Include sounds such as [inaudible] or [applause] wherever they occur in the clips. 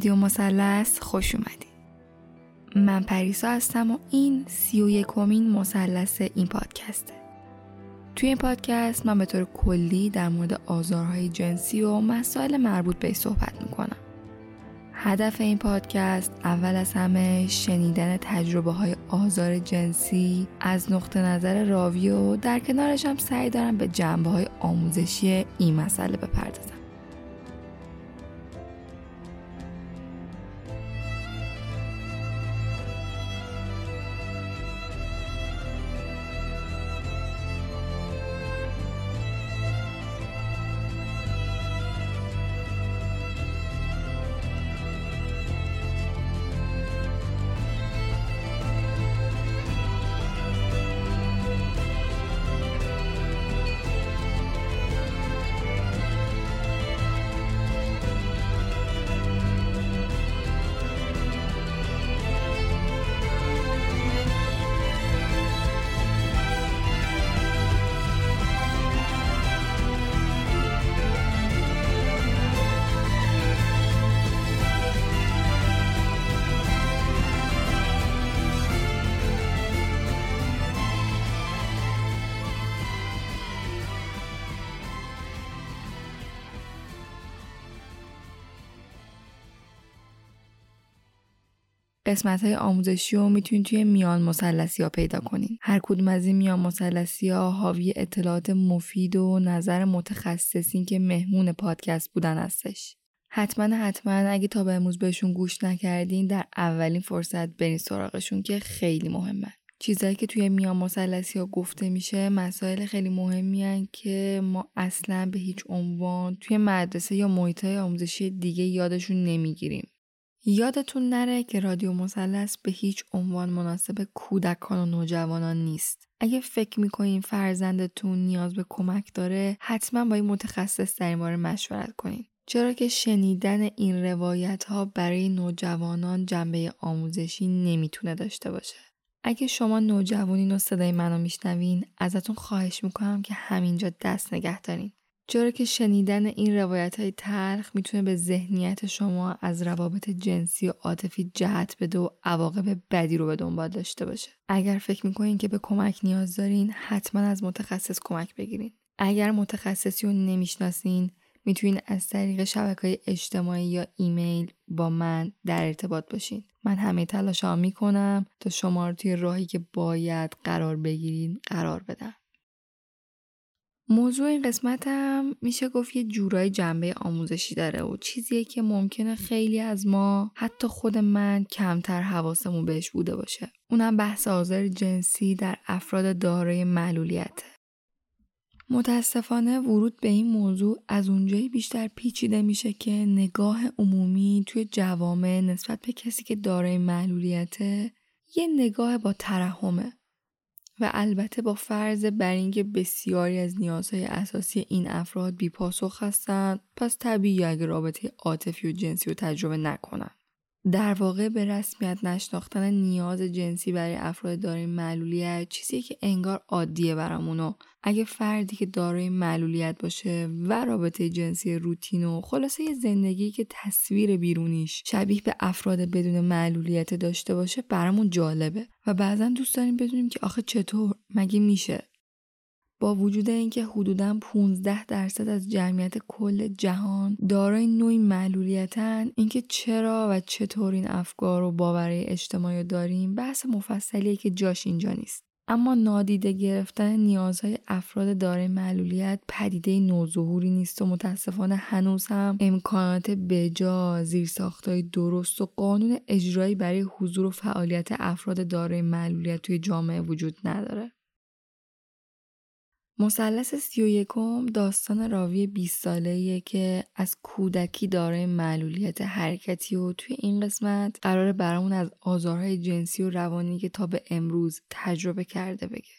رادیو مثلث خوش اومدید من پریسا هستم و این سی و یکمین مثلث این پادکسته توی این پادکست من به طور کلی در مورد آزارهای جنسی و مسائل مربوط به صحبت می‌کنم. هدف این پادکست اول از همه شنیدن تجربه های آزار جنسی از نقطه نظر راوی و در کنارش هم سعی دارم به جنبه های آموزشی این مسئله بپردازم. قسمت های آموزشی رو می‌تونید توی میان مسلسی ها پیدا کنین. هر کدوم از این میان مسلسی ها حاوی اطلاعات مفید و نظر متخصصین که مهمون پادکست بودن هستش. حتما حتما اگه تا به امروز بهشون گوش نکردین در اولین فرصت برین سراغشون که خیلی مهمه. چیزایی که توی میان مسلسی ها گفته میشه مسائل خیلی مهمی که ما اصلا به هیچ عنوان توی مدرسه یا محیط های آموزشی دیگه یادشون نمی‌گیریم. یادتون نره که رادیو مثلث به هیچ عنوان مناسب کودکان و نوجوانان نیست. اگه فکر می‌کنین فرزندتون نیاز به کمک داره حتما با این متخصص در این باره مشورت کنین. چرا که شنیدن این روایت ها برای نوجوانان جنبه آموزشی نمی‌تونه داشته باشه. اگه شما نوجوانین و صدای منو میشنوین ازتون خواهش می‌کنم که همینجا دست نگه دارین. چرا که شنیدن این روایت های تلخ می‌تونه به ذهنیت شما از روابط جنسی و عاطفی جهت بده و عواقب بدی رو به دنبال داشته باشه. اگر فکر می‌کنین که به کمک نیاز دارین حتما از متخصص کمک بگیرین. اگر متخصصی رو نمی‌شناسین می‌تونین از طریق شبکه اجتماعی یا ایمیل با من در ارتباط باشین. من همه تلاش ها می‌کنم تا شما رو توی راهی که باید قرار بگیرین قرار بدم. موضوع این قسمت هم میشه گفت یه جورای جنبه آموزشی داره و چیزیه که ممکنه خیلی از ما حتی خود من کمتر حواسمون بهش بوده باشه. اونم بحث آزار جنسی در افراد دارای معلولیته متاسفانه ورود به این موضوع از اونجایی بیشتر پیچیده میشه که نگاه عمومی توی جوامع نسبت به کسی که دارای معلولیته یه نگاه با ترحمه. و البته با فرض بر اینکه بسیاری از نیازهای اساسی این افراد بیپاسخ هستند پس طبیعی اگه رابطه عاطفی و جنسی رو تجربه نکنن. در واقع به رسمیت نشناختن نیاز جنسی برای افراد دارای معلولیت چیزی که انگار عادیه برامونو. اگه فردی که دارای معلولیت باشه و رابطه جنسی روتین و خلاصه زندگی که تصویر بیرونیش شبیه به افراد بدون معلولیت داشته باشه برامون جالبه. و بعضا دوست داریم بدونیم که آخه چطور؟ مگه میشه؟ با وجود اینکه حدوداً 15 درصد از جمعیت کل جهان دارای نوعی معلولیتن اینکه چرا و چطور این افکار و باورهای اجتماعی داریم بحث مفصلیه که جاش اینجا نیست. اما نادیده گرفتن نیازهای افراد دارای معلولیت پدیده نوظهوری نیست و متاسفانه هنوز هم امکانات بجا زیرساختهای درست و قانون اجرایی برای حضور و فعالیت افراد دارای معلولیت توی جامعه وجود نداره. مثلث سی و یکم داستان راوی 20 ساله که از کودکی دارای معلولیت حرکتی و توی این قسمت قرار برامون از آزارهای جنسی و روانی که تا به امروز تجربه کرده بگه.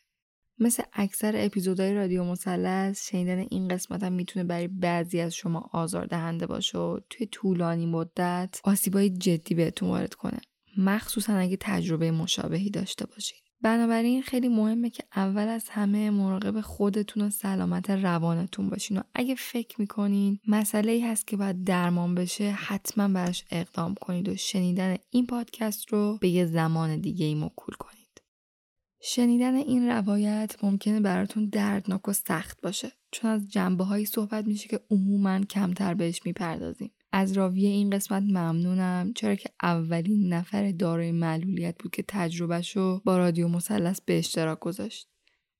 مثل اکثر اپیزودهای رادیو مثلث شنیدن این قسمت هم می‌تونه برای بعضی از شما آزار دهنده باشه و توی طولانی مدت آسیبای جدی بهتون وارد کنه. مخصوصا اگه تجربه مشابهی داشته باشید. بنابراین خیلی مهمه که اول از همه مراقب خودتون و سلامت روانتون باشین و اگه فکر می‌کنین مسئله ای هست که باید درمان بشه حتما براش اقدام کنید و شنیدن این پادکست رو به یه زمان دیگه ای مکول کنید. شنیدن این روایت ممکنه براتون دردناک و سخت باشه چون از جنبه هایی صحبت میشه که عموما کمتر بهش می‌پردازیم. از راوی این قسمت ممنونم چرا که اولین نفر دارای معلولیت بود که تجربهش رو با رادیو مثلث به اشتراک گذاشت.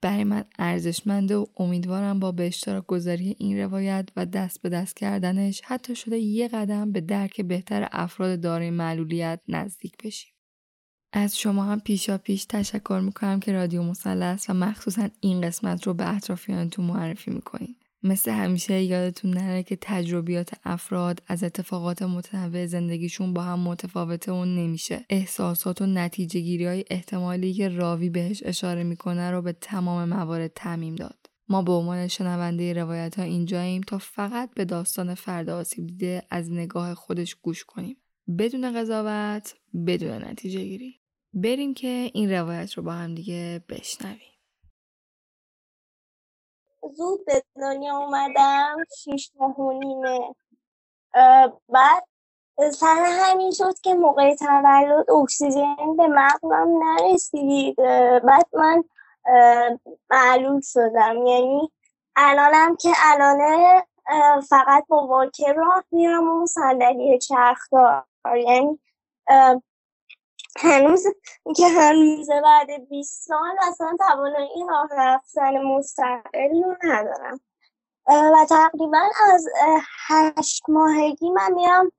برای من ارزشمنده و امیدوارم با به اشتراک گذاری این روایت و دست به دست کردنش حتی شده یه قدم به درک بهتر افراد دارای معلولیت نزدیک بشیم. از شما هم پیشا پیش تشکر می‌کنم که رادیو مثلث و مخصوصا این قسمت رو به اطرافیانتون معرفی می‌کنین. مثل همیشه یادتون نره که تجربیات افراد از اتفاقات متنوع زندگیشون با هم متفاوته و نمیشه. احساسات و نتیجه گیری های احتمالی که راوی بهش اشاره می‌کنه رو به تمام موارد تعمیم داد. ما به عنوان شنونده روایت ها اینجاییم تا فقط به داستان فرد آسیب دیده از نگاه خودش گوش کنیم. بدون قضاوت، بدون نتیجه گیری. بریم که این روایت رو با هم دیگه بشنویم. زود به دنیا اومدم شیش ماه و نیمه. بعد سر همین شد که موقع تولد اکسیژن به مغزم نرسید بعد من معلول شدم. یعنی الانم که الانه فقط با واکر راه میرم و صندلی چرخدار. یعنی هنوز که هنوزه بعد 20 سال اصلا توانایی راه رفتن مستقل رو ندارم. و تقریبا از هشت ماهگی من میرم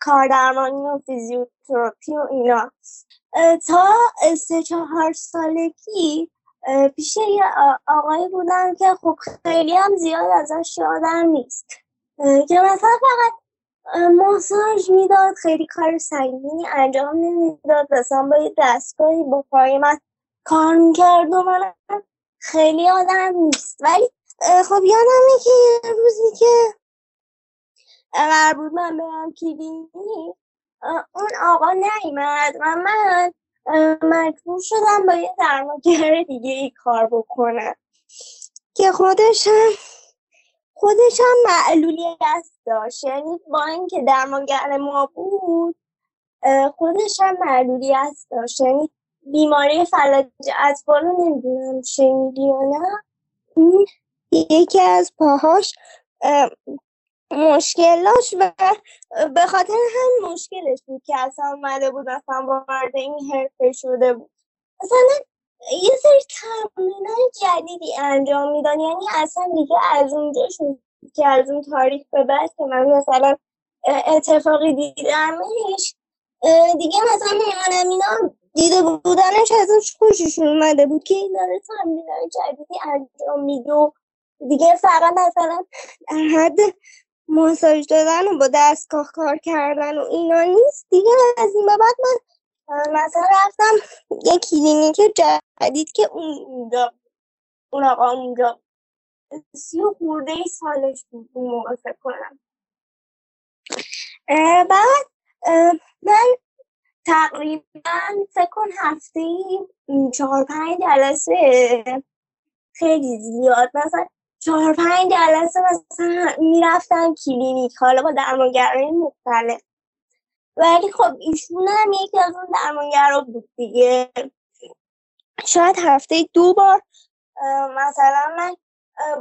کاردرمانی و فیزیوتراپی و اینا. تا سه چهار سالگی پیش یه آقایی بودم که خب خیلی هم زیاد ازش یادم نیست. که مثلا فقط ماساژ می‌داد خیلی کار سنگینی انجام نمی‌داد. مثلا با یه دستگاهی با پای من کار می‌کرد و من خیلی آدم نیست. ولی خب یادمه که روزی که قرار بود من برم کلینیک اون آقا نیمد و من مجبور شدم با یه درمانگر دیگه ای کار بکنم. که خودش خودش هم معلولیت داشت. یعنی با اینکه درمانگر ما بود خودش هم معلولیت داشت. یعنی بیماری فلج اطفال رو نمی‌دونم شنیدی یا نه. یکی از پاهاش مشکل داشت و به خاطر هم مشکلش بود که اصلا اومده بود اصلا وارد این حرفه شده بود. مثلا یه سری تمرینای جدیدی انجام میدن. یعنی اصلا دیگه از اونجا شد که از اون تاریخ به بعد که من مثلا اتفاقی دیدمش دیگه مثلا میانم اینا دیده بودنش ازش خوششون اومده بود که این داره تمرینای جدیدی انجام میده دیگه فقط مثلا در حد ماساژ دادن و با دستگاه کار کردن و اینا نیست. دیگه از این بعد من مثلا رفتم یه کلینیک جدید که اونجا اون آقا اونجا سی و خورده ای سالش بود اون موقع کنم. بعد من تقریبا فکر کن هفته چهار پنج جلسه خیلی زیاد. مثلا چهار پنج جلسه مثلا می‌رفتم کلینیک حالا با درمانگرای مختلف. ولی خب ایشون هم یکی از اون درمانگرا بود دیگه. شاید هفته دو بار مثلا من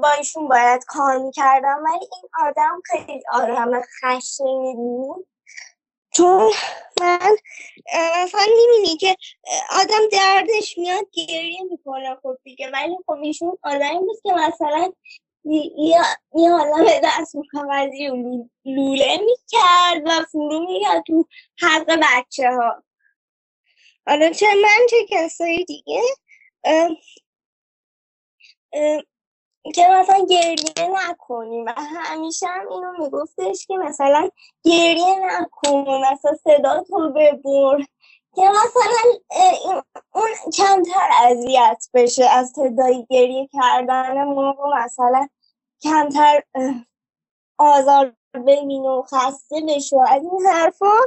با ایشون باید کار می‌کردم ولی این آدم خیلی آدم خشنی بود. چون من مثلا می‌بینی که آدم دردش میاد گریه می‌کنه خب دیگه. ولی خب ایشون آدمی بود که مثلا یه حالا به دست کاغذی لوله می‌کرد و فرو میاد تو حلق بچه ها حالا چه من چه کسایی دیگه؟ که مثلا گریه نکنیم. و همیشه هم اینو میگفتش که مثلا گریه نکن مثلا صدا تو ببر. که مثلا اون کمتر اذیت بشه از تدایی گریه کردن موقع مثلا کمتر آزار ببین و خسته بشه از این حرفا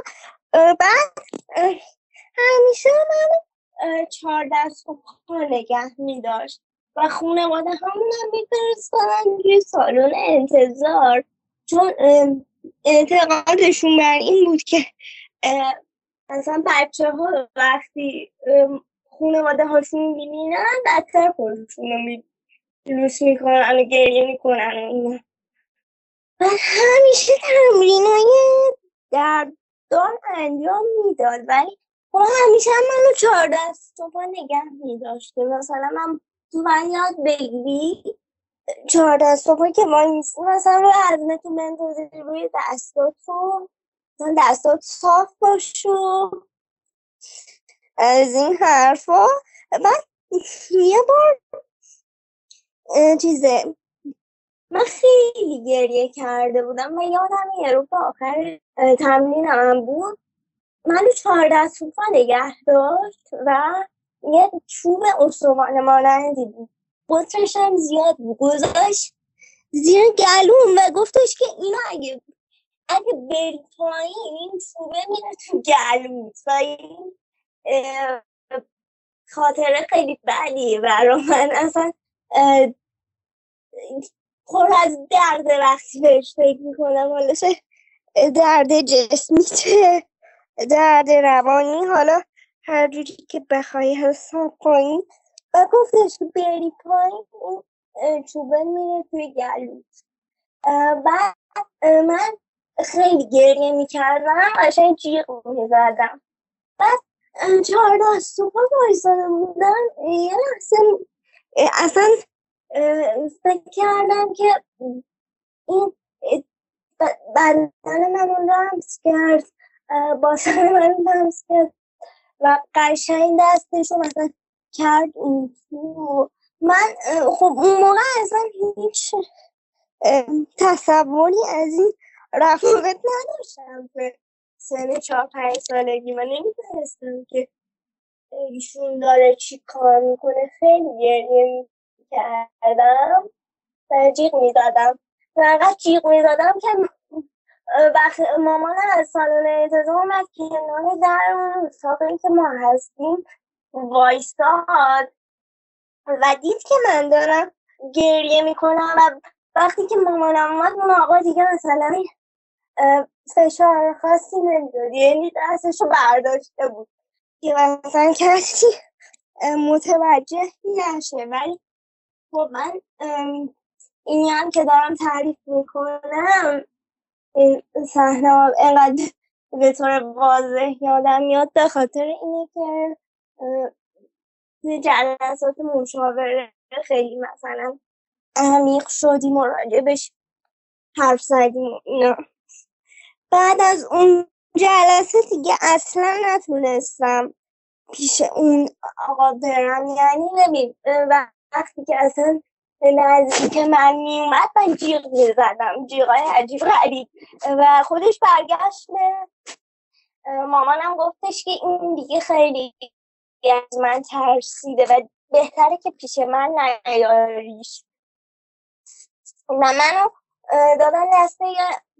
بعد همیشه من چهار دست و پا نگه می داشت و خونواده همون هم میفرستادن توی سالن انتظار. چون اعتقادشون بر این بود که مثلا بچه ها وقتی خونواده هاشون می‌بینن بدتر خودشون رو لوس می‌کنن و گریه می‌کنن و اینا. و همیشه تمرین های دردان انجام می‌داد ولی خب همیشه هم منو چهار دست و نگه میداشته مثلا من تو من یاد بگیری چهار دست و که ما نیستیم مثلا روی عظمه تو بندازی روی دستاتو مثلا دستات صاف باشو از این حرفا. من یه بار چیزه من خیلی گریه کرده بودم. و یادم یه رو آخر تمرینم بود. منو چهار دست نگه داشت و یه چوب استوانه مانندی بود قطرش هم زیاد بود گذاشت. زیر گلوم و گفتش که اینا اگه اگه بری پایین این چوبه میره تو گلوت و این خاطره خیلی بدیه برا من. اصلا پر از درد وقتی بهش فکر می‌کنم. حالا درد جسمی چه درد روانی. حالا هر جوری که بخوای حساب کنی. و گفتش که بری پایین اون چوبه میره توی گلوت. بعد من خیلی گریه می‌کردم قشنگ جیغ می‌زدم. بعد چهار صبح بایستاده بودم یه لحظه اصلا فکر کردم که این بدن من لمس کرد باسن من لمس کرد و قشنگ دستشو مثلا کرد اون تو. من خب اون موقع اصلا هیچ تصوری از این رفاقت نداشتم به سن چهار پنج سالگی. من نمی‌دونستم که ایشون داره چی کار می‌کنه. خیلی گریه می‌کردم. و جیغ می‌زدم. فقط جیغ می‌زدم که وقتی مامان از سالن اعتزام اومد کنار در اون اتاقی که ما هستیم وایستاد و دید که من دارم گریه می‌کنم. و وقتی که مامانم اومد اون آقا دیگه مثلا فشار خاصی نمی‌داد یعنی دستشو برداشته بود. که مثلا کسی متوجه نشه. ولی خب من اینی هم که دارم تعریف می‌کنم این صحنه اینقدر به طور واضح یادم میاد. به خاطر اینه که جلسات مشاوره خیلی مثلا عمیق شدیم و راجبش حرف زدیم اینا. بعد از اون جلسه دیگه اصلا نتونستم پیش اون آقا برم. یعنی نمی وقتی که اصلا نزدیک من میومد من جیغ می‌زدم. جیغای عجیب غریب. و خودش برگشت مامانم گفتش که این دیگه خیلی از من ترسیده و بهتره که پیش من نیاریش. و منو دادن دسته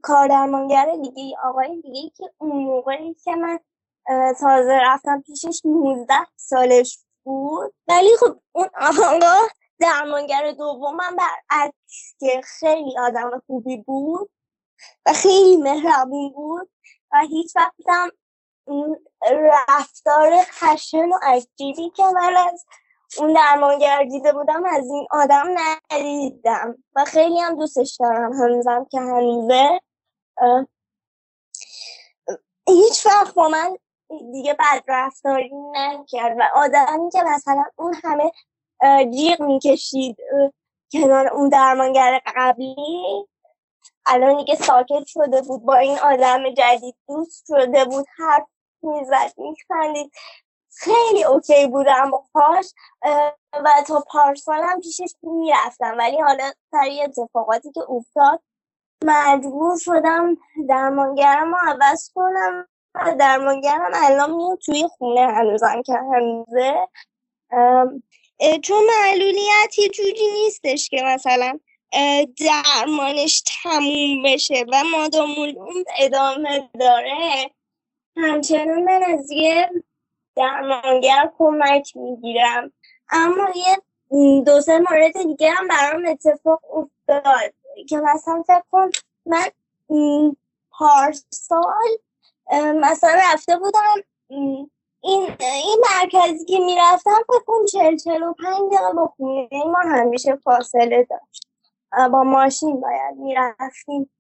یه کار درمانگر دیگه آقای دیگه که اون موقعی که من تازه رفتم پیشش 19 سالش بود. ولی خب اون آقا درمانگر دومم برعکس که خیلی آدم خوبی بود و خیلی مهربون بود و هیچ وقتم رفتار خشن و عجیبی که من از اون درمانگر دیده بودم از این آدم ندیدم. و خیلی هم دوستش دارم هنوزم که هنوزه. هیچ وقت با من دیگه بد رفتاری نکرد و آدمی که مثلا اون همه جیغ می‌کشید کنار اون درمانگر قبلی الان دیگه ساکت شده بود با این آدم جدید دوست شده بود حرف می‌زد میخندید. خیلی اوکی بودم باهاش و تا هم پیشش می‌رفتم ولی حالا سر اتفاقاتی که افتاد مجبور شدم درمانگرم رو عوض کنم و درمانگرم الان میاد توی خونه هنوزم که هنوزه. چون معلولیت یه جوری نیستش که مثلا درمانش تموم بشه و مادام ادامه داره. همچنان من از یه درمانگر کمک می‌گیرم. اما یه دو سه مورد دیگه هم برام اتفاق افتاد. که مثلا فکر کن من پارسال مثلا رفته بودم این این مرکزی که می‌رفتم فکر کن چل چل و پنج دقیقه با خونه ما همیشه فاصله داشت. با ماشین باید می‌رفتیم.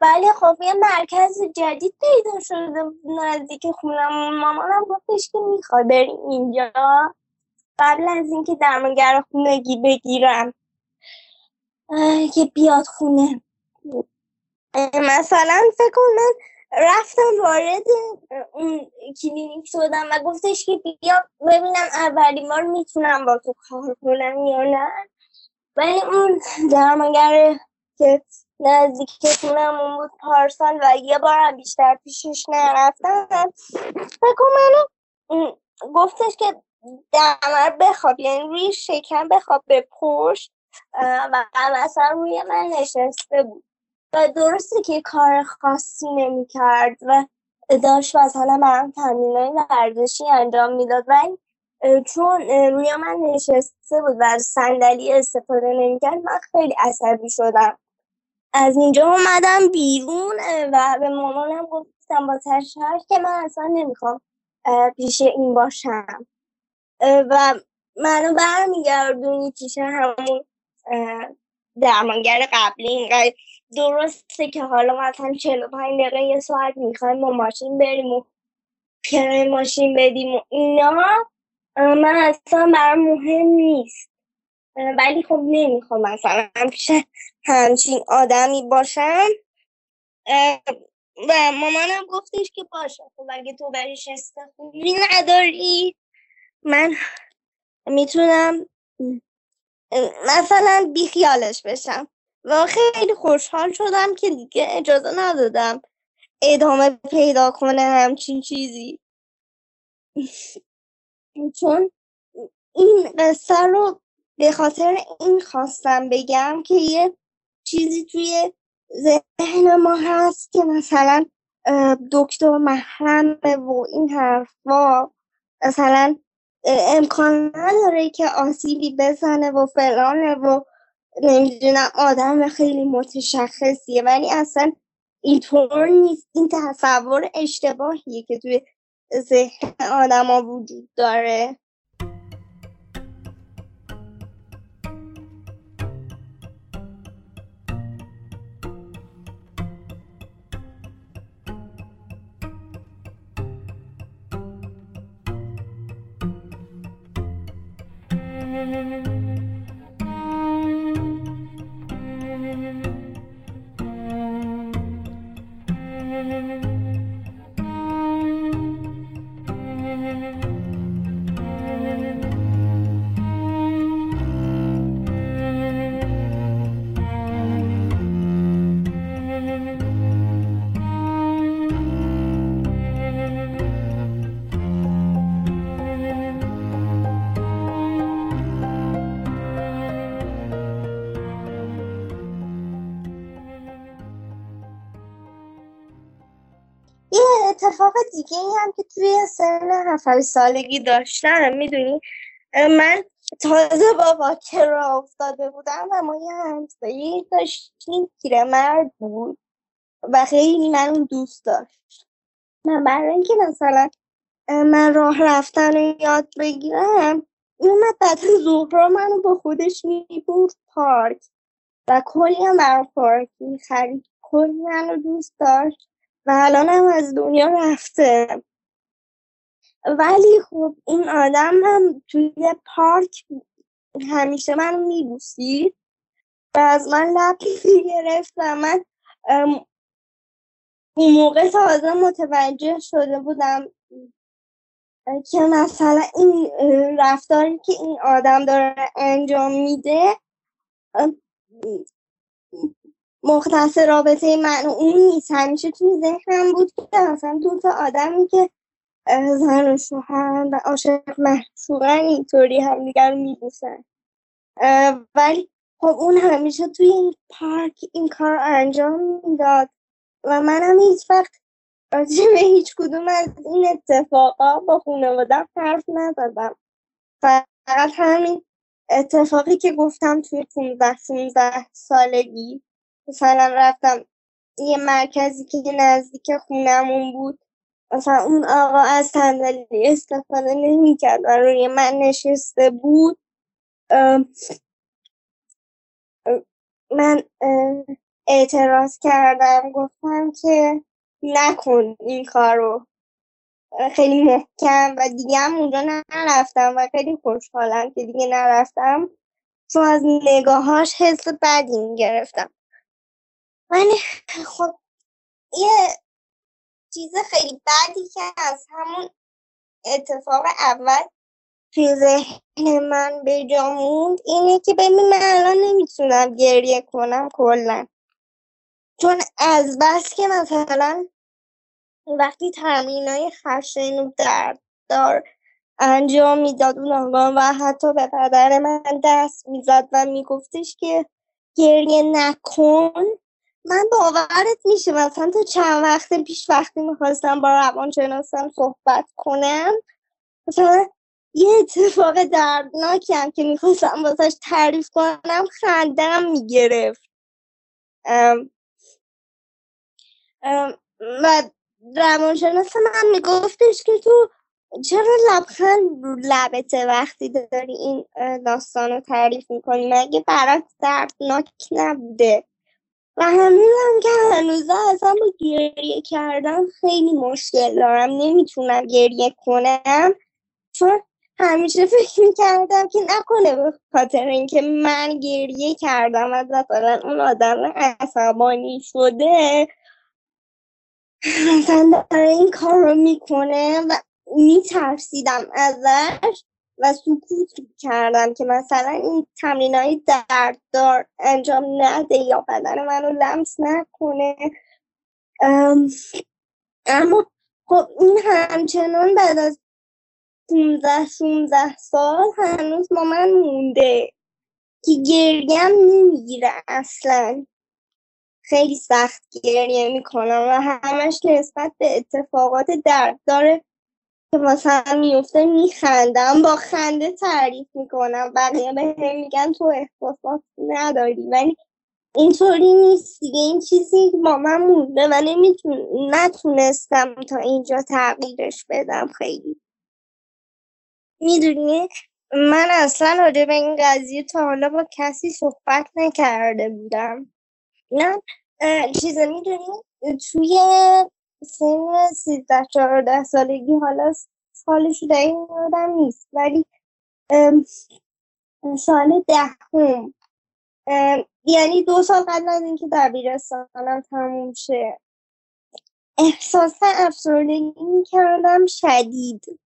ولی خب یه مرکز جدید پیدا شده نزدیک خونم مامانم گفتش که می‌خوای بری اینجا؟ قبل از اینکه درمانگر خونگی بگیرم. که بیاد خونه. مثلا فکر کن من رفتم وارد اون کلینیک شدم و گفتش که بیا ببینم اولی بار می‌تونم با تو کار کنم یا نه. ولی اون درمانگر که نزدیک اون بود پارسال و یه بارم بیشتر پیشش نرفتم. فکر منو گفتش که دمر بخواب یعنی روی شکم بخواب به پشت. و مثلا روی من نشسته بود. و درسته که کار خاصی نمی کرد و داشت مثلا برام تمرینای ورزشی انجام می‌داد. ولی چون روی من نشسته بود و صندلی استفاده نمی‌کرد من خیلی عصبی شدم. از اینجا اومدم بیرون و به مامانم گفتم با تشهر که من اصلا نمی‌خوام پیش این باشم. و منو برمیگردونی پیش همون درمانگر قبلی اینقدر درسته که حالا مثلا 45 دقیقه یه ساعت می‌خوایم با ماشین بریم و کرای ماشین بدیم و اینا من اصلا برام مهم نیست. ولی خب نمی‌خوام مثلا پیش همچین آدمی باشم. و مامانم گفتش که باشه خب اگه تو برش خوبی نداری. من می‌تونم مثلا بیخیالش بشم. و خیلی خوشحال شدم که دیگه اجازه ندادم ادامه پیدا کنه همچین چیزی. چون این قصه رو به خاطر این خواستم بگم که یه چیزی توی ذهن ما هست که مثلا دکتر محرمه و این حرفا مثلا امکان نداره که آسیبی بزنه و فلانه و نمی‌دونم آدم خیلی متشخصیه. ولی اصلا اینطور نیست. این تصور اشتباهیه که توی ذهن آدما وجود داره. هفت سالگی داشتم می‌دونی؟ من تازه با واکر را افتاده بودم و ما یه همسایه داشتیم مرد بود و خیلی من دوست داشت. من برای اینکه مثلا من راه رفتن رو یاد بگیرم اومد بعد ظهر منو با خودش می‌برد پارک و کلی هم بر پارک می‌خرید. کلی منو دوست داشت و الان هم از دنیا رفته. ولی خب این آدم هم توی پارک همیشه من میبوسید و از من لب گرفت و من اون موقع تازه متوجه شده بودم که مثلا این رفتاری که این آدم داره انجام میده مختص رابطه من اون نیست. همیشه توی ذهنم بود که اصلا دو تا آدمی که زن و شوهر و عاشق محشوقن اینطوری همدیگر رو میبوسن ولی خب اون همیشه توی این پارک این کار انجام می‌داد و منم هیچ وقت راجع به هیچ کدوم از این اتفاقا با خانواده حرف نزدم. فقط همین اتفاقی که گفتم توی 15 16 سالگی. مثلا رفتم یه مرکزی که نزدیک خونمون بود. مثلا اون آقا از صندلی استفاده نمی‌کرد و روی من نشسته بود. من اعتراض کردم گفتم که نکن این کارو. خیلی محکم و دیگه هم اونجا نرفتم و خیلی خوشحالم که دیگه نرفتم. چون از نگاهاش حس بدی می‌گرفتم. من خب یه چیز خیلی بدی که از همون اتفاق اول توی ذهن من به جا اینه که ببین من الان نمی‌تونم گریه کنم کلا. چون از بس که مثلا وقتی تمرین های خشن و درددار انجام می‌داد اون آقا و حتی به پدر من دست می‌زد و میگفتش که گریه نکن. من باورت میشه مثلا تو چند وقت پیش وقتی می‌خواستم با روانشناسم صحبت کنم مثلا یه اتفاق دردناکی هم که می‌خواستم واسش تعریف کنم خندم می‌گرفت. و روانشناس من میگفتش که تو چرا لبخند رو لبته وقتی داری این داستان رو تعریف می‌کنی؟ مگه برات دردناک نبوده؟ و هنوزم که هنوزه اصلا با گریه کردن خیلی مشکل دارم. نمی‌تونم گریه کنم. چون همیشه فکر می‌کردم که نکنه به خاطر اینکه من گریه کردم و مثلا اون آدم عصبانی شده مثلا داره این کار رو می‌کنه و میترسیدم ازش. و سکوت کردم که مثلا این تمرین های درددار انجام نده یا بدن منو لمس نکنه. اما خب این همچنان بعد از 15 16 سال هنوز با من مونده که گریم نمی‌گیره اصلا. خیلی سخت گریه می‌کنم و همش نسبت به اتفاقات درددار که مثلا میفته میخندم با خنده تعریف می‌کنم. بقیه به هم میگن تو احساسات نداری. ولی اینطوری نیست دیگه. این چیزی با من مونده و نتونستم تا اینجا تغییرش بدم خیلی. می‌دونی؟ من اصلا راجع به این قضیه تا حالا با کسی صحبت نکرده بودم. نه چیزا می‌دونی؟ توی سن سیزده چهارده سالگی حالا سالش دقیق یادم نیست. ولی سال دهم یعنی دو سال قبل از اینکه دبیرستانم تموم شه. احساس افسردگی کردم شدید.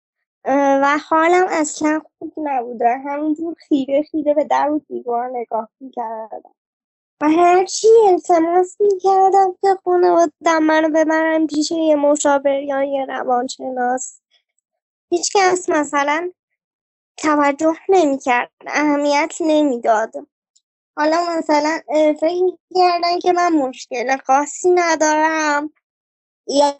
و حالم اصلا خوب نبوده همینجور خیره خیره به در و دیوار نگاه می‌کردم. و هرچی التماس می‌کردم که خانوادم منو ببرم پیش یه مشاور یا یه روانشناس. هیچکس مثلا توجه نمی‌کرد اهمیت نمی‌داد. حالا مثلا فکر کردن که من مشکل خاصی ندارم یا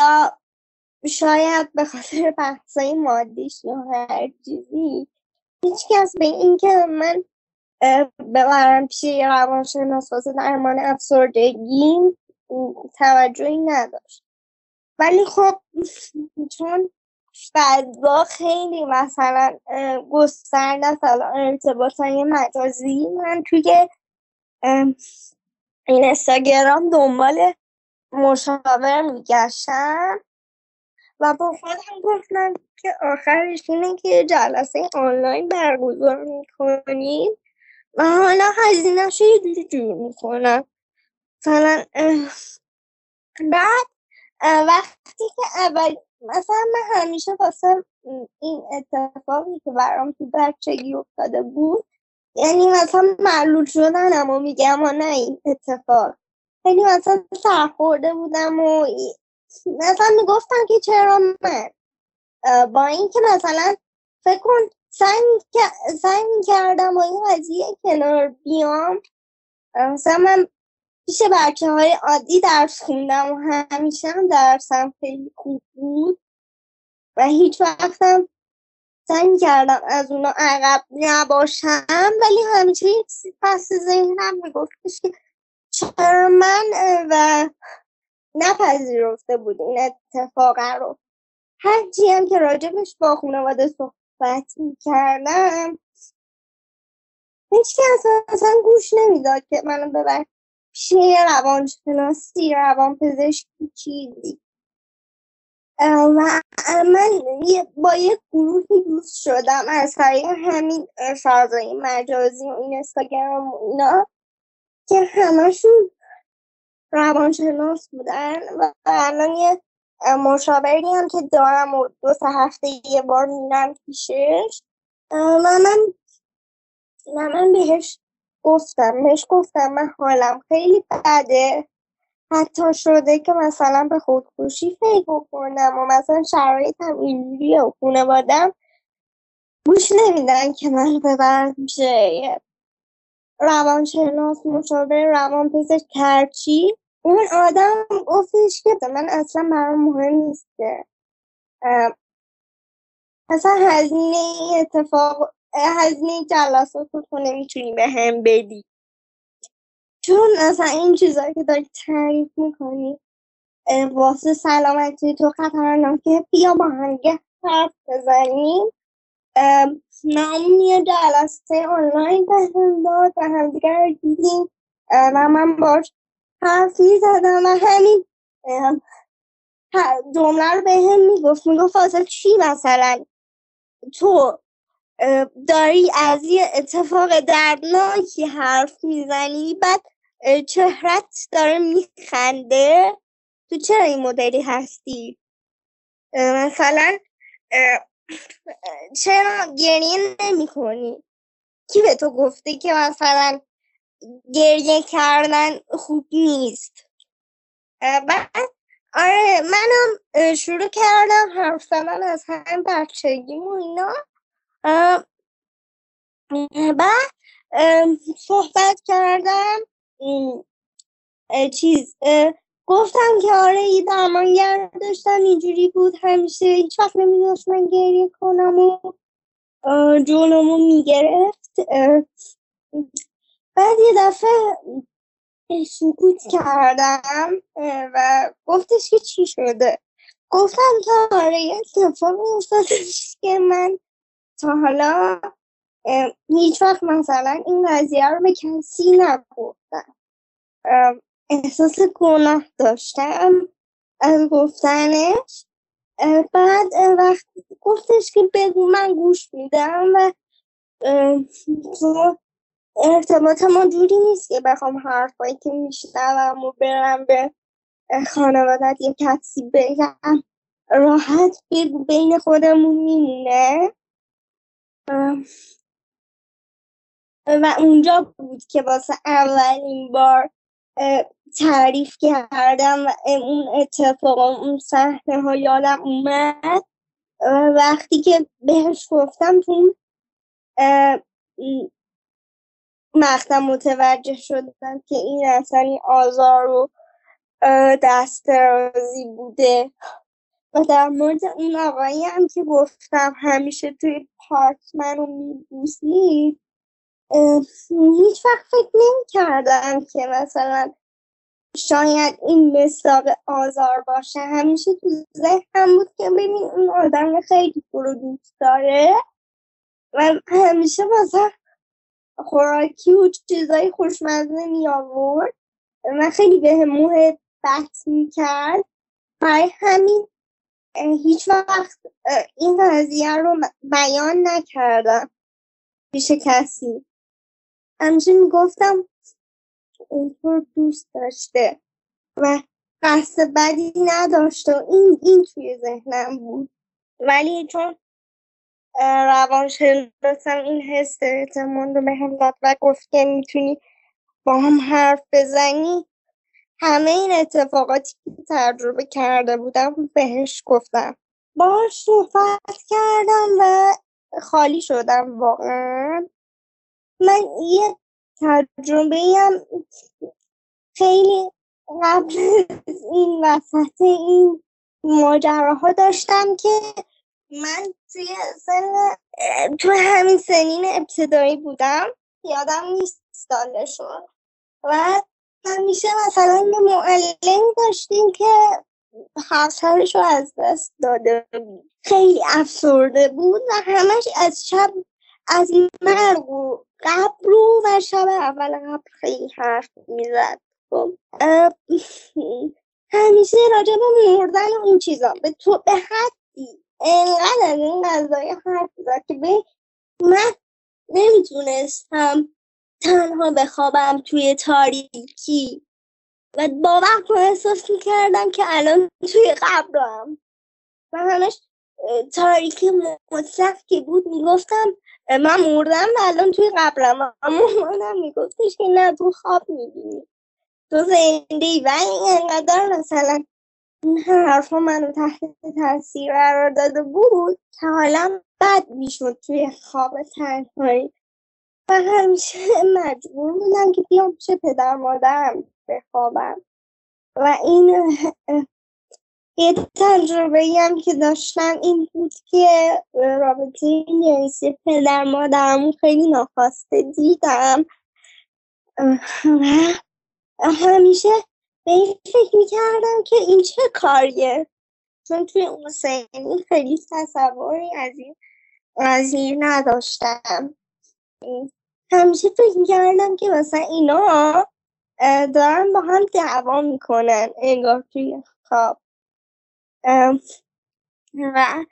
شاید به خاطر بحثای مادیش یا هر چیزی. هیچکس به این که من ببرم پیش یه روانشناس واسه درمان افسردگی توجهی نداشت. ولی خب چون فضا خیلی مثلا گسترده است ارتباط های مجازی. من توی این استاگرام دنبال مشاور میگشتم و با خودم گفتم که آخرش اینه که جلسه آنلاین برگزار می‌کنیم. و حالا هزینهش یه جوری جور می‌کنم. مثلا بعد وقتی که اول مثلا من همیشه واسه این اتفاقی که برام تو بچگی افتاده بود یعنی مثلا معلول شدن اما میگم و نه این اتفاق. یعنی مثلا سرخورده بودم و مثلا می‌گفتم که چرا من؟ با اینکه مثلا فکر کن سعی می‌کردم با این قضیه کنار بیام. مثلا من پیش بچه های عادی درس خوندم و همیشه هم درسم خیلی خوب بود. و هیچ وقتم سعی کردم از اونا عقب نباشم. ولی همیشه یک پس ذهنم میگفتش که چرا من و نپذیرفته بود این اتفاق رو. هرچی هم که راجبش با خانواده صحبت می‌کردم. هیچ کس اصلا گوش نمی‌داد که منو ببر پیش روانشناسی روان پزشکی چیزی و من با یک گروهی دوست شدم از طریق همین فضای مجازی و این استاگرام و اینا که همشون روانشناس بودن و الان یه مشاوری هم که دارم و دو سه هفته یه بار میرم پیشش. و من و من بهش گفتم بهش گفتم من حالم خیلی بده. حتی شده که مثلا به خودکشی فکر کنم و مثلا شرایطم اینجوریه و خونوادم گوش نمیدن که من ببرم میشه. روانشناس مشاور روان پزشک کرچی اون آدم گفتش که من اصلا برام مهم نیسته. اصلا هزینه اتفاق هزینه جلسات تو نمی‌تونی به هم بدی. چون اصلا این چیزایی که داری تعریف می‌کنی واسه سلامتی تو خطرناکه بیا با همگه حرف بزنیم. من یه جلسه آنلاین بهم داد و همدیگر رو دیدیم. و من باش حرفی زدم و همین جمله رو به هم می‌گفت. می‌گفت واسه چی مثلا؟ تو داری از یه اتفاق دردناکی حرف می‌زنی بعد چهرت داره میخنده؟ تو چرا این مدلی هستی؟ مثلا چرا گریه نمی کنی کی به تو گفته که مثلا گریه کردن خوب نیست. بعد آره منم شروع کردم حرف زدن از هم بچگیم و اینا. بعد صحبت کردم. چیز گفتم که آره یه درمانگر داشتم اینجوری بود همیشه. هیچ وقت نمیداشت من گریه کنم و جلومو می‌گرفت. بعد یه دفعه سکوت کردم و گفتش که چی شده. گفتم که آره یه اتفاق افتادش که من تا حالا هیچ وقت مثلا این قضیه رو به کسی نگفتم. احساس گناه داشتم از گفتنش. بعد وقت گفتش که بگو من گوش میدم و تو ارتباط ما جوری نیست که بخوام حرفایی که میشنوم و برم به خانوادت یه کسی بگم. راحت بگو بین خودمون میمونه. و اونجا بود که واسه اولین بار تعریف کردم و اون اتفاق اون صحنه ها یادم اومد. وقتی که بهش گفتم تو مقطع متوجه شدم که این اصلا آزار و دست بوده. و در مورد اون آقایی هم که گفتم همیشه توی پارک منو میبوسید هیچ وقت فکر نمی که مثلا شاید این مساق آزار باشه. همیشه تو ذهنم بود که ببین اون آدم خیلی تو دوست داره. و همیشه مثلا خوراکی و چیزای خوشمزه می آورد. و خیلی به موه بحث می کرد. برای همین هیچ وقت این قضیه رو بیان نکردم. پیش کسی. همیشه می‌گفتم اونطور دوست داشته و قصد بدی نداشت و این این توی ذهنم بود. ولی چون روانشناسم این حس اعتماد رو به هم داد و گفت که می‌تونی با هم حرف بزنی. همه این اتفاقاتی که تجربه کرده بودم بهش گفتم. باش صحبت کردم و خالی شدم واقعا. من یه تجربه هم خیلی قبل این وسط این ماجراها داشتم که من توی سن توی همین سنین ابتدایی بودم. یادم نیست سالشون. و همیشه مثلا یه معلمی داشتیم که همسرش رو از دست داده بود. خیلی افسرده بود و همش از شب از مرگ و قبل و شب اول قبل خیلی حرف می‌زد. خب همیشه راجع به مردن این چیزا. به تو به حدی. انقدر این قضایی حرف زد که به من نمی‌تونستم تنها بخوابم توی تاریکی و باور کن احساس می‌کردم که الان توی قبرم. و همش تاریکی مطلق که بود می‌گفتم من مردم و الان توی قبرم. اما مامانم میگفتش که نه تو خواب می‌بینی. تو زنده و اینقدر مثلا این حرفا منو تحت تاثیر قرار داده بود که حالا بد می‌شد توی خواب تنهایی. و همیشه مجبور بودم که بیام پیش پدر مادرم بخوابم. و این [laughs] یه تجربه هم که داشتم این بود که رابطه جنسی پدر مادرمو خیلی ناخواسته دیدم. و همیشه به این فکر می‌کردم که این چه کاریه. چون توی اون سنی خیلی تصوری از این قضیه نداشتم. همیشه فکر می‌کردم که مثلا اینا دارن با هم دعوا می‌کنن انگار توی خواب. و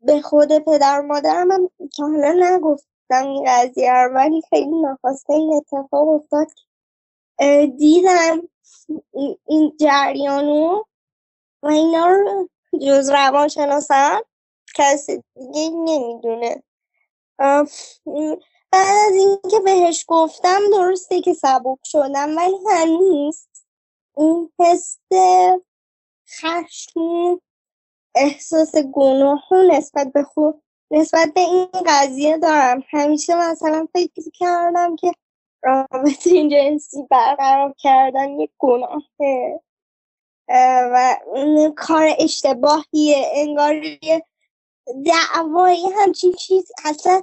به خود پدر مادرم هم که حالا نگفتم این قضیه ولی خیلی نخواسته این اتفاق افتاد دیدم این جریانو و اینا رو جز روان شناسم کسی دیگه نمی‌دونه. بعد از اینکه بهش گفتم درسته که سبک شدم ولی هنوز این حس خشم احساس گناه نسبت به خود نسبت به این قضیه دارم. همیشه مثلا فکر کردم که رابطه جنسی برقرار کردن یک گناهه. و کار اشتباهیه. انگار دعوایی همچین چیز اصلا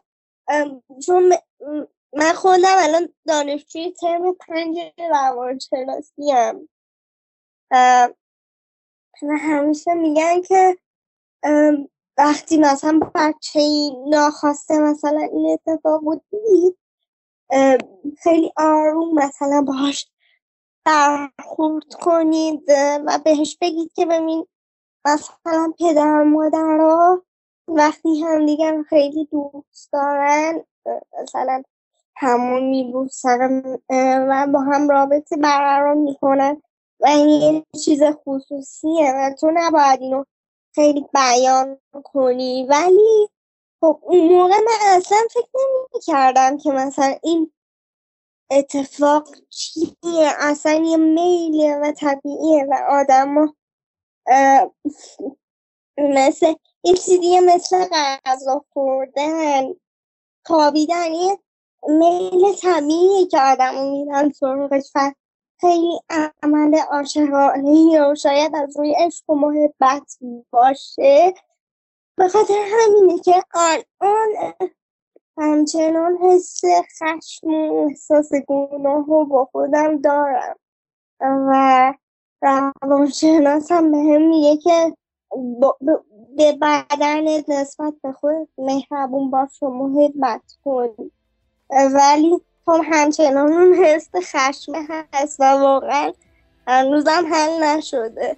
چون من خودم الان دانشجوی ترم پنج روانشناسی هم و همیشه میگن که وقتی مثلا بچه ناخواسته مثلا این اتفاق بود خیلی آروم مثلا باش برخورد کنید و بهش بگید که ببین مثلا پدر مادر وقتی هم دیگر خیلی دوست دارن مثلا همون میبوسن و با هم رابطه برقرار می‌کنن و این یه چیز خصوصیه و تو نباید اینو خیلی بیان کنی. ولی خب اون موقع من اصلا فکر نمی کردم که مثلا این اتفاق چیه اصلا یه میله و طبیعیه و آدم مثل این چیزیه مثل غذا خوردن خوابیدن یه میل طبیعیه که آدم میرن سرغش و خیلی عمل عاشقانه یا شاید از روی عشق و محبت باشه. به خاطر همینه که الان همچنان حس خشم و احساس گناه رو با خودم دارم و روانشناسم به هم میگه که به بدن نسبت به خود مهربون باش و محبت کن. ولی خب همچنان اون حس خشم هست و واقعا هنوزم حل نشده.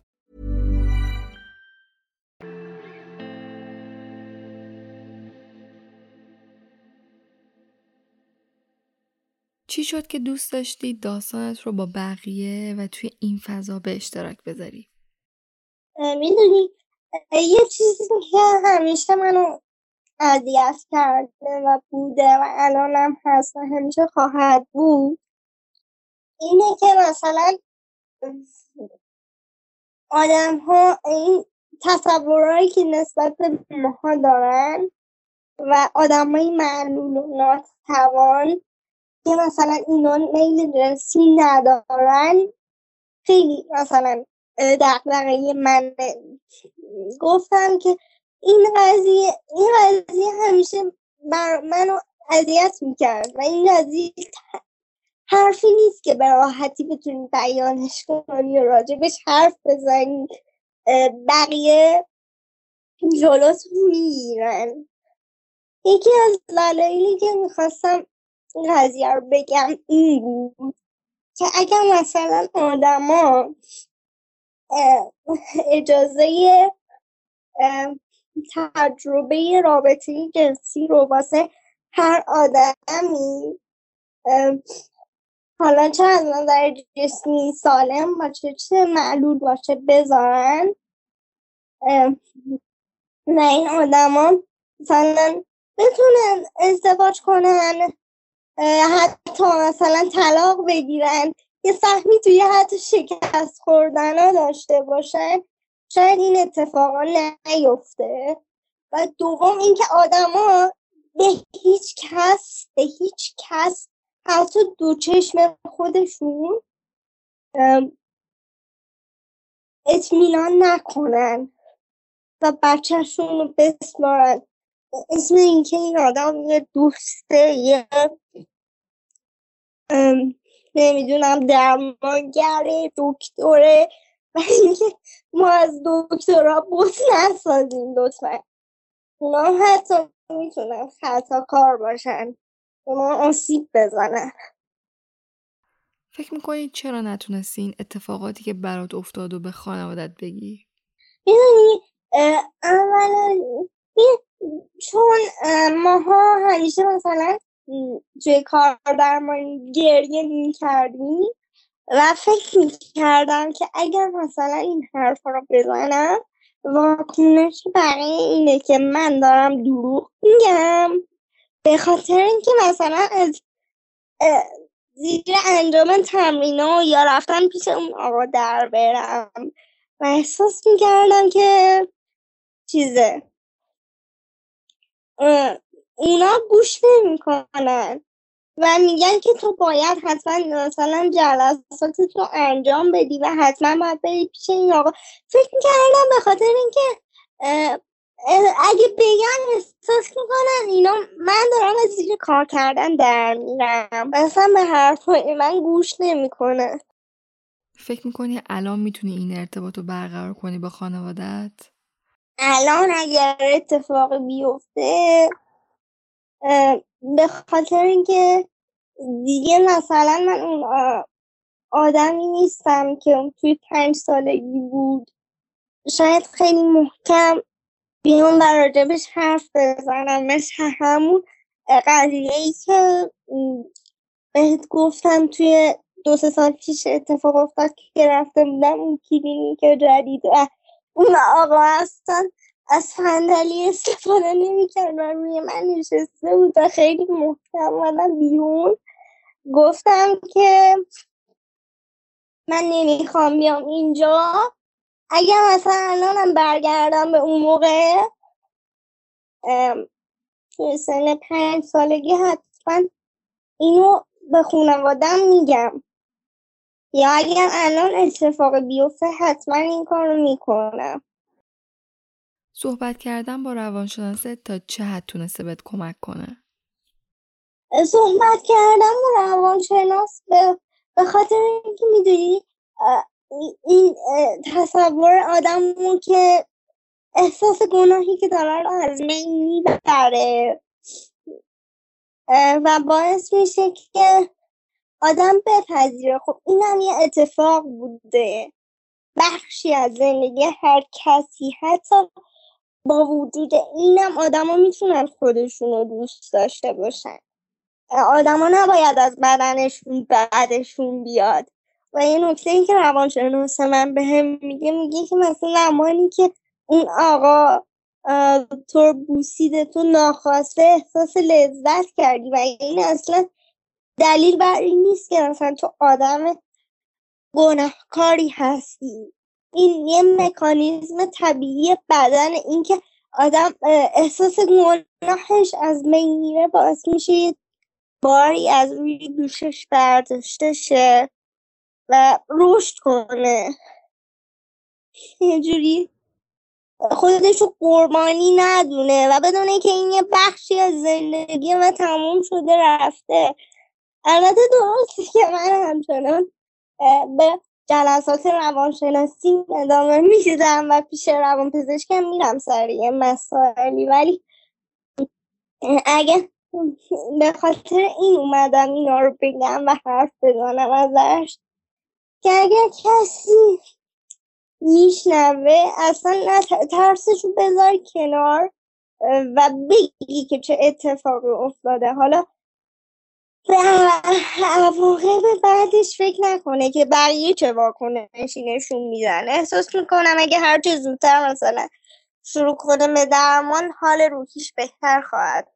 چی شد که دوست داشتی داستانت رو با بقیه و توی این فضا به اشتراک بذاری؟ می‌دونی یه چیزی که همیشه منو اذیت کرده و بوده و الانم هست و همیشه خواهد بود اینه که مثلا آدم ها این تصورهایی که نسبت به ماها دارن و آدم های معلول و ناتوان که مثلا اینا میل جنسی ندارن خیلی مثلا دقدقه من گفتم که این قضیه این قضیه همیشه بر منو اذیت می‌کرد و این قضیه حرفی نیست که به راحتی بتونی بیانش کنی و راجبش حرف بزنی بقیه جلوتون می‌گیرن. یکی از دلایلی که می‌خواستم این قضیه رو بگم این بود که اگر مثلا آدما اجازه تجربه رابطه جنسی رو واسه هر آدمی حالا چه از نظر جسمی سالم باشه چه معلول باشه بذارن نه این آدما مثلا بتونن ازدواج کنن. حتی مثلا طلاق بگیرن. یه سهمی توی حتی شکست خوردن ها داشته باشن. شاید این اتفاقا نیفته. و دوم اینکه آدما به هیچ کس به هیچ کس حتی دو چشم خودشون اطمینان نکنن و بچهشون رو بسپارن. اسم اینکه این آدم یه دوسته یه نمی‌دونم درمانگره دکتره. [laughs] و اینکه ما از دکترها بوت نسازیم لطفا. اونا حتی می‌تونن خطا کار باشن. اونا آسیب بزنن. فکر می‌کنی چرا نتونستی این اتفاقاتی که برات افتاد و به خانوادت بگی؟ می‌دونی اولا چون ماها همیشه مثلا توی کار درمانی گریه می‌کردیم و فکر می‌کردم که اگر مثلا این حرف رو بزنم واکنش بقیه اینه که من دارم دروغ میگم. به خاطر اینکه مثلا از زیر انجام تمرین یا رفتن پیش اون آقا در برم و احساس می‌کردم که چیزه. اونا گوش نمی‌کنن و میگن که تو باید حتما مثلا جلسات تو انجام بدی و حتما باید بری پیش این آقا فکر می‌کردم به خاطر اینکه اگه بگن احساس می‌کنن اینا من دارم از زیر کار کردن در میرم اصلا به حرفای من گوش نمی‌کنه فکر می‌کنی الان می‌تونی این ارتباط رو برقرار کنی با خانوادت؟ الان اگر اتفاق بیفته به خاطر اینکه دیگه مثلا من اون آدمی نیستم که توی پنج سالگی بود. شاید خیلی محکم بیام و راجبش حرف بزنم. مثل همون قضیه ای که بهت گفتم توی دو سه سال پیش اتفاق افتاد که رفته بودم اون کلینیک جدید و اون آقا هستن. از صندلی استفاده نمی‌کرد و روی من نشسته بود و خیلی محکم اومدم بیرون. گفتم که من نمی‌خوام بیام اینجا. اگر مثلا الانم برگردم به اون موقع توی سن پنج سالگی حتما اینو به خانوادم میگم. یا اگر الان اتفاق بیفته حتما این کار رو می‌کنم. صحبت کردن با روانشناسه تا چه حد تونسته بهت کمک کنه؟ صحبت کردن با روانشناس به, خاطر اینکه می‌دونی این تصور آدممون که احساس گناهی که داره رو از من می‌بره. و باعث میشه که آدم بپذیره. خب اینم یه اتفاق بوده. بخشی از زندگی هر کسی حتی با وجود اینم آدما می‌تونن خودشون رو دوست داشته باشن. آدما نباید از بدنشون بعدشون بیاد. و یه نکته که روانشناس من به هم میگه میگه که مثلا زمانی که اون آقا تو بوسیده تو ناخواسته احساس لذت کردی و این اصلا دلیل بر این نیست که مثلا تو آدم گناهکاری هستی. این یه مکانیزم طبیعی بدن اینکه آدم احساس گناهش از میره باعث میشه یه باری از روی دوشش برداشته شه و رشد کنه. یه جوری خودشو قربانی ندونه و بدونه که این یه بخشی از زندگی و تموم شده رفته. البته درسته که من همچنان به جلسات روانشناسی ادامه میدم و پیش روان پزشکم میرم سر یه مسائلی. ولی اگه به خاطر این اومدم اینا رو بگم و حرف بزنم ازش که اگر کسی میشنوه اصلا نه ترسشو بذار کنار و بگی که چه اتفاقی افتاده. حالا به بعدش فکر نکنه که بقیه چه واکنشی نشون میدن احساس می‌کنم اگه هر چه زودتر مثلا شروع کنه به درمان حال روحیش بهتر خواهد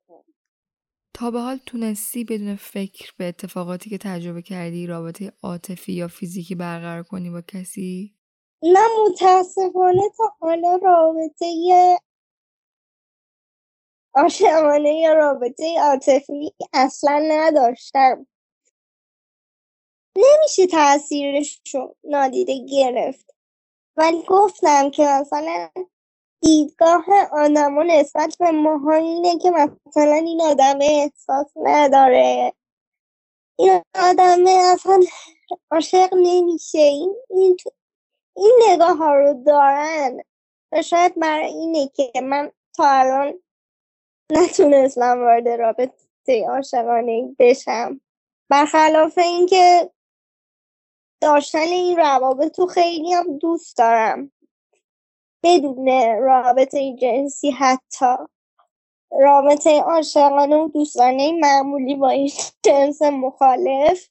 تا به حال تونستی بدون فکر به اتفاقاتی که تجربه کردی رابطه عاطفی یا فیزیکی برقرار کنی با کسی؟ نه متاسفانه تا حالا رابطه عاشقانه یا رابطه عاطفی اصلا نداشتم. نمیشه تاثیرش رو نادیده گرفت. ولی گفتم که مثلا دیدگاه آدم نسبت به ماها اینه که مثلا این آدم احساس نداره. این آدم اصلا عاشق نمیشه. این, این, این نگاه ها رو دارن. و شاید برای اینه که من تا الان نتونستم وارد رابطه عاشقانه بشم. برخلاف اینکه داشتن این روابط رو خیلی هم دوست دارم. بدون رابطه جنسی حتی. رابطه عاشقانه و دوستانه معمولی با این جنس مخالف.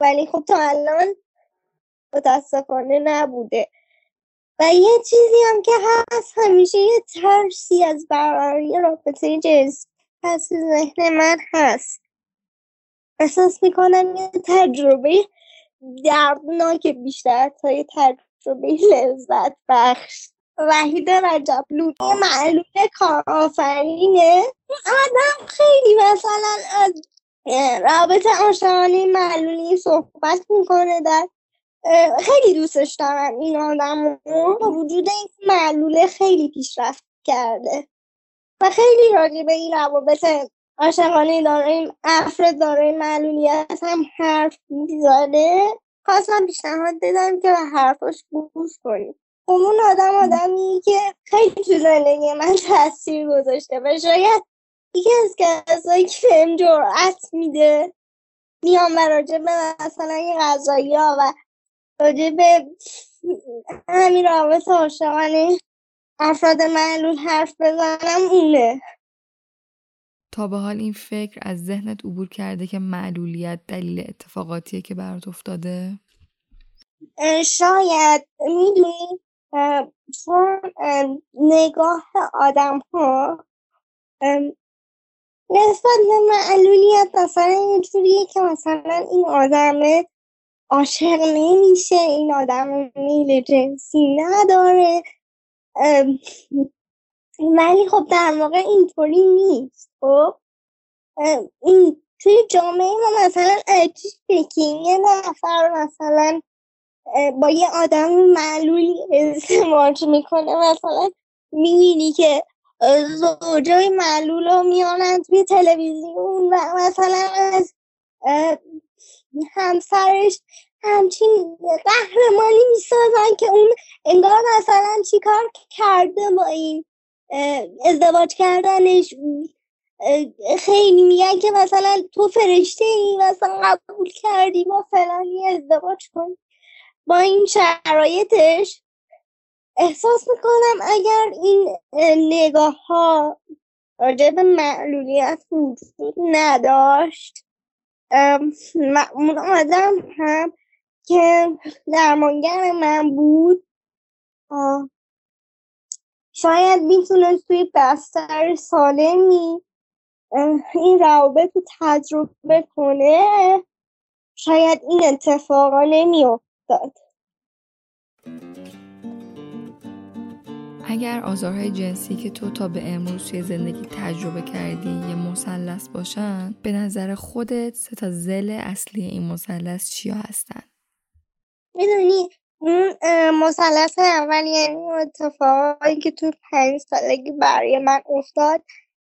ولی خب تا الان متاسفانه نبوده. و یه چیزی هم که هست همیشه یه ترسی از برقراری رابطه جنسی پس ذهن من هست. احساس می‌کنم یه تجربه دردناک بیشتر تا یه تجربه لذت بخش. وحید رجبلو معلوم کارآفرینه. آدم خیلی مثلا از رابطه عاشقانه معلولی صحبت می‌کنه در خیلی دوستش دارم این آدم با وجود این معلوله خیلی پیشرفت کرده و خیلی راجع به این روابط عاشقانه داره افراد داره معلولیت هم حرف می‌زنه خواستم پیشنهاد بدم که به حرفاش گوش کنید خب اون آدم آدمی که خیلی تو زندگی من تاثیر گذاشته و شاید یکی از کسایی که بهم جرأت میده میام و راجع به مثلا این غذایی ها و راجع به همین رابط عاشقانه افراد معلول حرف بزنم اونه تا به حال این فکر از ذهنت عبور کرده که معلولیت دلیل اتفاقاتیه که برات افتاده؟ شاید می‌دونی چون نگاه آدم ها نسبت به معلولیت مثلا اینجوریه که مثلا این آدم عاشق نمیشه. این آدم میل جنسی نداره. ولی خب در واقع اینطوری نیست. خب؟ این توی جامعه ما مثلا عجیبه که یه نفر مثلا با یه آدم معلولی ازدواج می‌کنه. مثلا می‌بینی که زوجای معلول رو میانند توی تلویزیون و مثلا از همسرش همچین قهرمانی می‌سازن که اون انگار مثلا چیکار کرده با این ازدواج کردنش. خیلی میگن که مثلا تو فرشته ای مثلا قبول کردی با فلانی ازدواج کن. با این شرایطش احساس می‌کنم اگر این نگاه ها راجع به معلولیت وجود نداشت اون آدم هم که درمانگر من بود. شاید می‌تونست توی بستر سالمی این روابط رو تجربه کنه. شاید این اتفاقا نمیافتاد. اگر آزارهای جنسی که تو تا به امروز توی زندگی تجربه کردی یه مثلث باشن به نظر خودت سه تا زل اصلی این مثلث چیا هستن؟ می‌دونی اون مثلث اول یعنی اتفاقایی که تو پنج سالگی برای من افتاد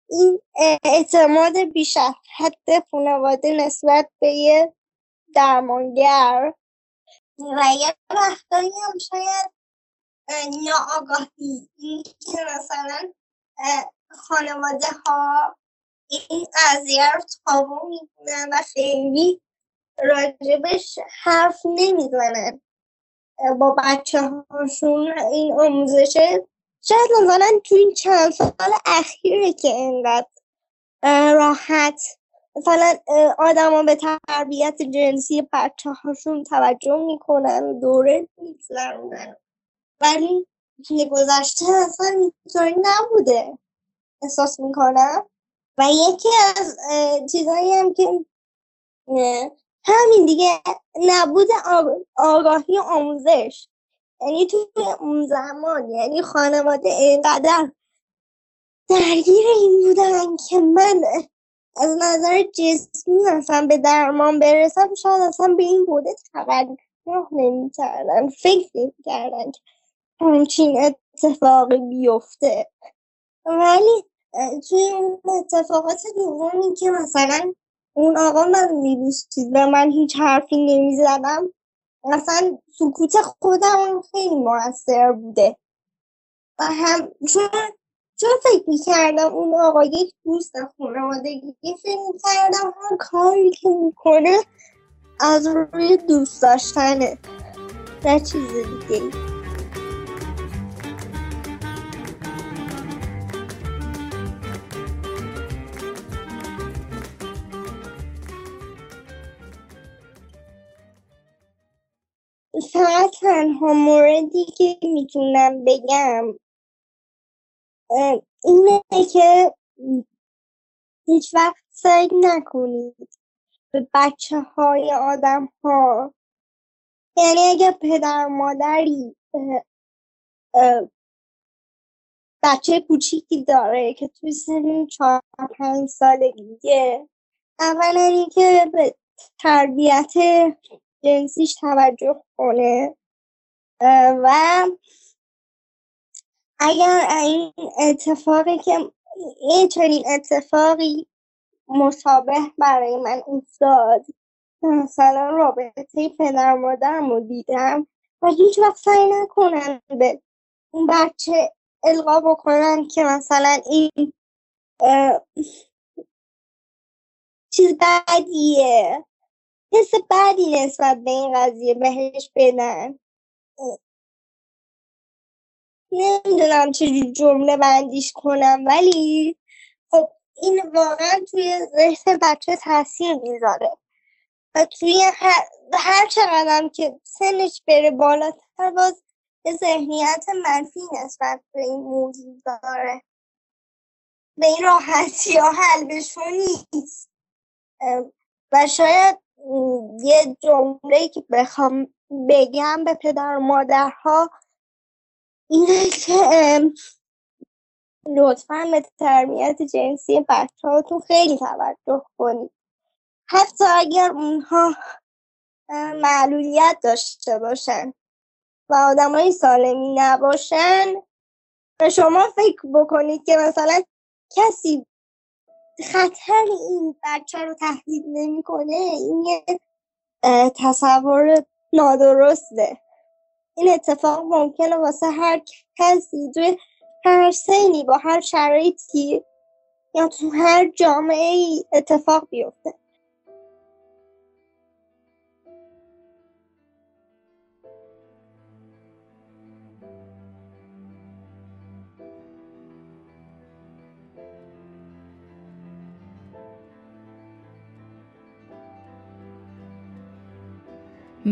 این اعتماد بیش از حد خانواده نسبت به یه درمانگر. و یه وقتایی هم شاید ناآگاهی که مثلا خانواده ها این قضیه رو تابو می‌کنن و خیلی راجبش حرف نمی‌زنن. با بچه هاشون این آموزشه شاید مثلا تو این چند سال اخیره که اینقدر راحت. مثلا آدما به تربیت جنسی بچه هاشون توجه می‌کنن دوره میگذرونن. ولی توی گذشته اصلا اینطوری نبوده. احساس می‌کنم. و یکی از چیزهایی هم که همین دیگه نبود آگاهی آموزش. یعنی تو اون زمان یعنی خانواده اینقدر درگیر این بودن که من از نظر جسمی اصلا به درمان برسم شاید اصلا به این بوده توجه نمی‌کردن فکر نمی‌کردن که همچین اتفاقی بیفته. ولی توی اون اتفاقات دومی که مثلا اون آقا من میبوستید و من هیچ حرفی نمی‌زدم مثلا سکوت خودم خیلی موثر بوده. و هم چون چون فکر می‌کردم اون آقا یک دوست خانوادگی فکر می‌کردم هر کاری که می‌کنه از روی دوست داشتنه. نه چیز دیگه فقط تنها موردی که می‌تونم بگم اینه که هیچ وقت سعی نکنید به بچه های آدم ها یعنی اگه پدر مادری بچه کوچیکی داره که توی سن چهار پنج سالگیه اولا اینکه به تربیت جنسیش توجه کنه. و اگر این اتفاقی که این چنین اتفاقی مشابه برای من افتاد مثلا رابطه پدر مادرم رو دیدم و هیچ وقت سعی نکنن به اون بچه القا بکنن که مثلا این چیز بدیه. حس بدی نسبت به این قضیه بهش بدن. نمی‌دونم چجور جمله بندیش کنم ولی خب این واقعا توی ذهن بچه تاثیر می‌ذاره. و توی هر, هر چقدر که سنش بره بالاتر باز یه ذهنیت منفی نسبت به این موضوع داره. به این راحتی ها حل نیست. و شاید یه جمله که بخوام بگم به پدر و مادرها اینه که لطفا به تربیت جنسی بچه هاتون خیلی توجه کنید. حتی اگر اونها معلولیت داشته باشن و آدم های سالمی نباشن شما فکر بکنید که مثلا کسی خطر این بچه رو تهدید نمی‌کنه این یه تصور نادرسته. این اتفاق ممکنه واسه هر کسی توی هر سینی با هر شرایطی یا تو هر جامعه ای اتفاق بیفته.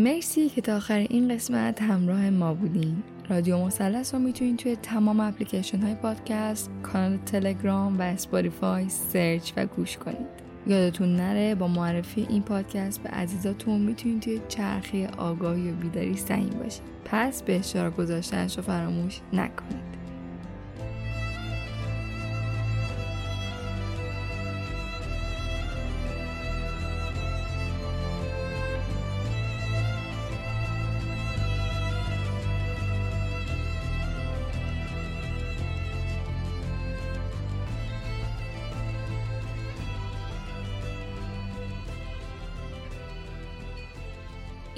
مرسی که تا آخر این قسمت همراه ما بودین. رادیو مثلث رو می‌تونید توی تمام اپلیکیشن های پادکست کانال تلگرام و اسپاتیفای search و گوش کنید. یادتون نره با معرفی این پادکست به عزیزاتون می‌تونید توی چرخه آگاهی و بیداری سهیم باشید پس به اشتراک گذاشتنش رو فراموش نکنید.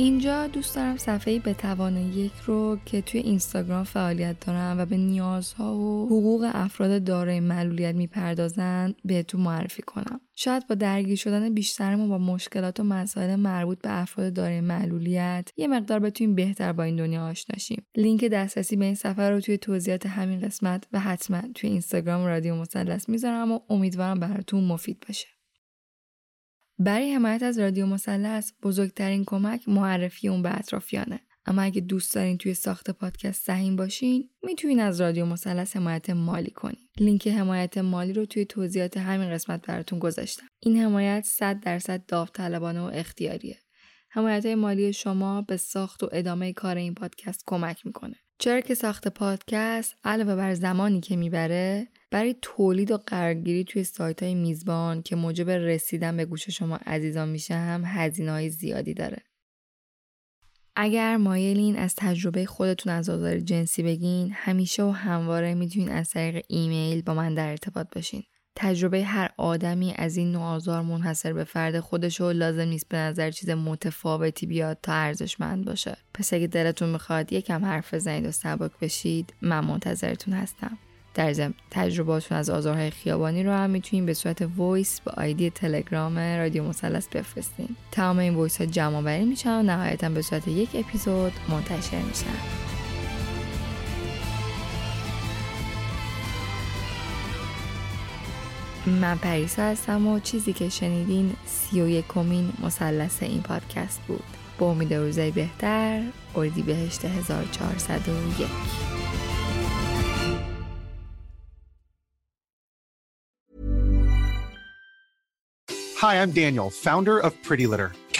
اینجا دوست دارم صفحه به توان یک رو که توی اینستاگرام فعالیت دارم و به نیازها و حقوق افراد دارای معلولیت می‌پردازن بهتون معرفی کنم. شاید با درگیر شدن بیشترمون با مشکلات و مسائل مربوط به افراد دارای معلولیت یه مقدار بتونیم بهتر با این دنیا آشناشیم لینک دسترسی به این صفحه رو توی توضیحات همین قسمت و حتما توی اینستاگرام رادیو مثلث می‌ذارم و امیدوارم براتون مفید باشه. برای حمایت از رادیو مثلث بزرگترین کمک معرفی اون به اطرافیانه. اما اگه دوست دارین توی ساخت پادکست سهیم باشین می‌تونین از رادیو مثلث حمایت مالی کنین. لینک حمایت مالی رو توی توضیحات همین قسمت براتون گذاشتم. این حمایت 100 درصد داوطلبانه و اختیاریه. حمایت مالی شما به ساخت و ادامه کار این پادکست کمک می‌کنه. چرا که ساخت پادکست علاوه بر زمانی که می‌بره برای تولید و قرارگیری توی سایت های میزبان که موجب رسیدن به گوش شما عزیزان میشه هم هزینه های زیادی داره. اگر مایلین از تجربه خودتون از آزار جنسی بگین همیشه و همواره می‌تونین از طریق ایمیل با من در ارتباط باشین. تجربه هر آدمی از این نوع آزار منحصر به فرد خودش و لازم نیست به نظر چیز متفاوتی بیاد تا ارزشمند باشه. پس اگه دلتون می‌خواد یکم حرف بزنید و سبک بشید من منتظرتون هستم. در ضمن تجرباتون از آزارهای خیابانی رو هم می‌تونین به صورت voice به ID تلگرام رادیو مثلث بفرستین تمام این voice ها جمع آوری میشن و نهایتا به صورت یک اپیزود منتشر میشن من پریسا هستم و چیزی که شنیدین سی و یکمین مثلث این پادکست بود با امید روزای بهتر اردی بهشت 1401 Hi, I'm Daniel, founder of Pretty Litter.